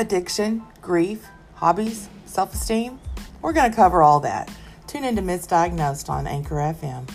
addiction, grief, hobbies, self esteem. We're going to cover all that. Tune in to Misdiagnosed on Anchor FM.